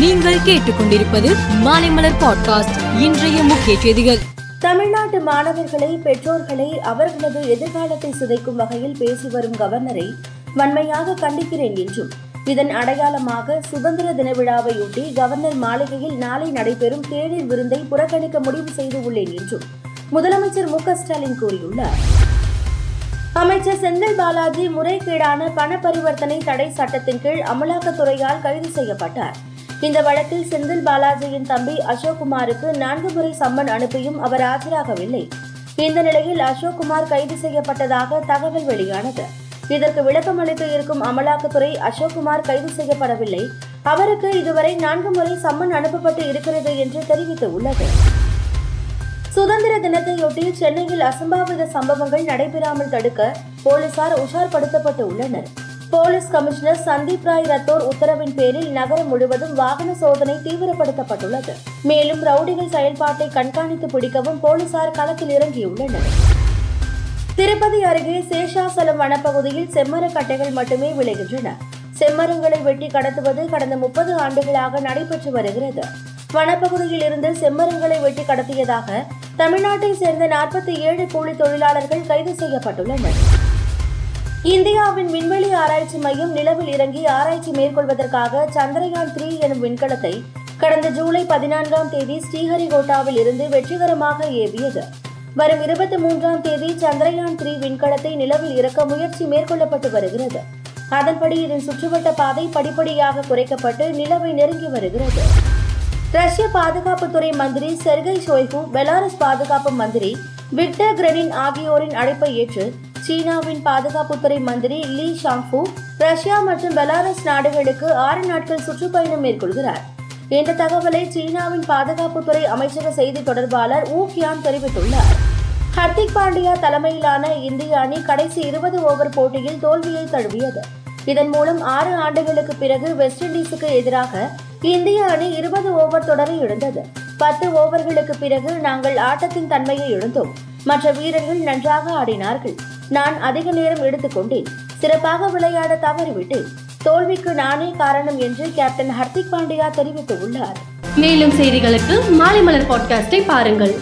நீங்கள் கேட்டுக்கொண்டிருப்பது மாலைமலர் பாட்காஸ்ட். இன்றைய முக்கிய செய்திகள். தமிழ்நாட்டு மாணவர்களை பெற்றோர்களை அவர்களது எதிர்காலத்தை சிதைக்கும் வகையில் பேசி வரும் கவர்னரை வன்மையாக கண்டிக்கிறேன் என்றும் இதன் அடையாளமாக சுதந்திர தின விழாவையொட்டி கவர்னர் மாளிகையில் நாளை நடைபெறும் தேநீர் விருந்தை புறக்கணிக்க முடிவு செய்து உள்ளேன் என்றும் முதலமைச்சர் மு ஸ்டாலின் கூறியுள்ளார். அமைச்சர் செந்தில் பாலாஜி முறைகேடான பண பரிவர்த்தனை தடை சட்டத்தின் கீழ் அமலாக்கத்துறையால் கைது செய்யப்பட்டார். இந்த வழக்கில் செந்தில் பாலாஜியின் தம்பி அசோக்குமாருக்கு நான்கு முறை சம்மன் அனுப்பியும் அவர் ஆஜராகவில்லை. இந்த நிலையில் அசோக்குமார் கைது செய்யப்பட்டதாக தகவல் வெளியானது. இதற்கு விளக்கம் அளிக்க இருக்கும் அமலாக்கத்துறை அசோக்குமார் கைது செய்யப்படவில்லை. அவருக்கு இதுவரை நான்கு முறை சம்மன் அனுப்பப்பட்டு இருக்கிறது என்று தெரிவித்துள்ளது. சுதந்திர தினத்தையொட்டி சென்னையில் அசம்பாவித சம்பவங்கள் நடைபெறாமல் தடுக்க போலீசார் உஷார்படுத்தப்பட்டு உள்ளனர். போலீஸ் கமிஷனர் சந்தீப் ராய் ரத்தோர் உத்தரவின் பேரில் நகரம் முழுவதும் வாகன சோதனை தீவிரப்படுத்தப்பட்டுள்ளது. மேலும் ரவுடிகள் செயல்பாட்டை கண்காணித்து பிடிக்கவும் போலீசார் களத்தில் இறங்கியுள்ளனர். திருப்பதி அருகே சேஷாசலம் வனப்பகுதியில் செம்மரக்கட்டைகள் மட்டுமே விளைகின்றன. செம்மரங்களை வெட்டி கடத்துவது கடந்த முப்பது ஆண்டுகளாக நடைபெற்று வருகிறது. வனப்பகுதியில் இருந்து செம்மரங்களை வெட்டி கடத்தியதாக தமிழ்நாட்டை சேர்ந்த நாற்பத்தி ஏழு கூலி தொழிலாளர்கள் கைது செய்யப்பட்டுள்ளனர். இந்தியாவின் விண்வெளி ஆராய்ச்சி மையம் நிலவில் இறங்கி ஆராய்ச்சி மேற்கொள்வதற்காக சந்திரயான் த்ரீ எனும் விண்கலத்தை கடந்த ஜூலை பதினான்காம் தேதி ஸ்ரீஹரிகோட்டாவில் இருந்து வெற்றிகரமாக ஏவியது. வரும் இருபத்தி மூன்றாம் தேதி சந்திரயான் த்ரீ விண்கலத்தை நிலவில் இறக்க முயற்சி மேற்கொள்ளப்பட்டு வருகிறது. அதன்படி இதன் சுற்றுவட்ட பாதை படிப்படியாக குறைக்கப்பட்டு நிலவை நெருங்கி வருகிறது. ரஷ்ய பாதுகாப்புத்துறை மந்திரி செர்கை ஷோய்கு பெலாரஸ் பாதுகாப்பு மந்திரி விக்டர் கிரெனின் ஆகியோரின் அழைப்பை ஏற்று சீனாவின் பாதுகாப்புத்துறை மந்திரி லீ ஷாங்ஃபு ரஷ்யா மற்றும் பெலாரஸ் நாடுகளுக்கு ஆறு நாட்கள் சுற்றுப்பயணம் மேற்கொள்கிறார். என்ற தகவலை சீனாவின் பாதுகாப்புத்துறை அமைச்சக செய்தி தொடர்பாளர் ஊ கியான் தெரிவித்துள்ளார். ஹர்திக் பாண்டியா தலைமையிலான இந்திய அணி கடைசி இருபது ஓவர் போட்டியில் தோல்வியை தழுவியது. இதன் மூலம் ஆறு ஆண்டுகளுக்கு பிறகு வெஸ்ட் இண்டீஸுக்கு எதிராக இந்திய அணி இருபது ஓவர் தொடரை இழந்தது. பத்து ஓவர்களுக்கு பிறகு நாங்கள் ஆட்டத்தின் தன்மையை இழந்தோம். மற்ற வீரர்கள் நன்றாக ஆடினார்கள். நான் அதிக நேரம் எடுத்துக்கொண்டேன். சிறப்பாக விளையாட தவறிவிட்டேன் தோல்விக்கு நானே காரணம் என்று கேப்டன் ஹர்திக் பாண்டியா தெரிவித்துள்ளார். மேலும் செய்திகளுக்கு மாலை மலர் பாட்காஸ்டை பாருங்கள்.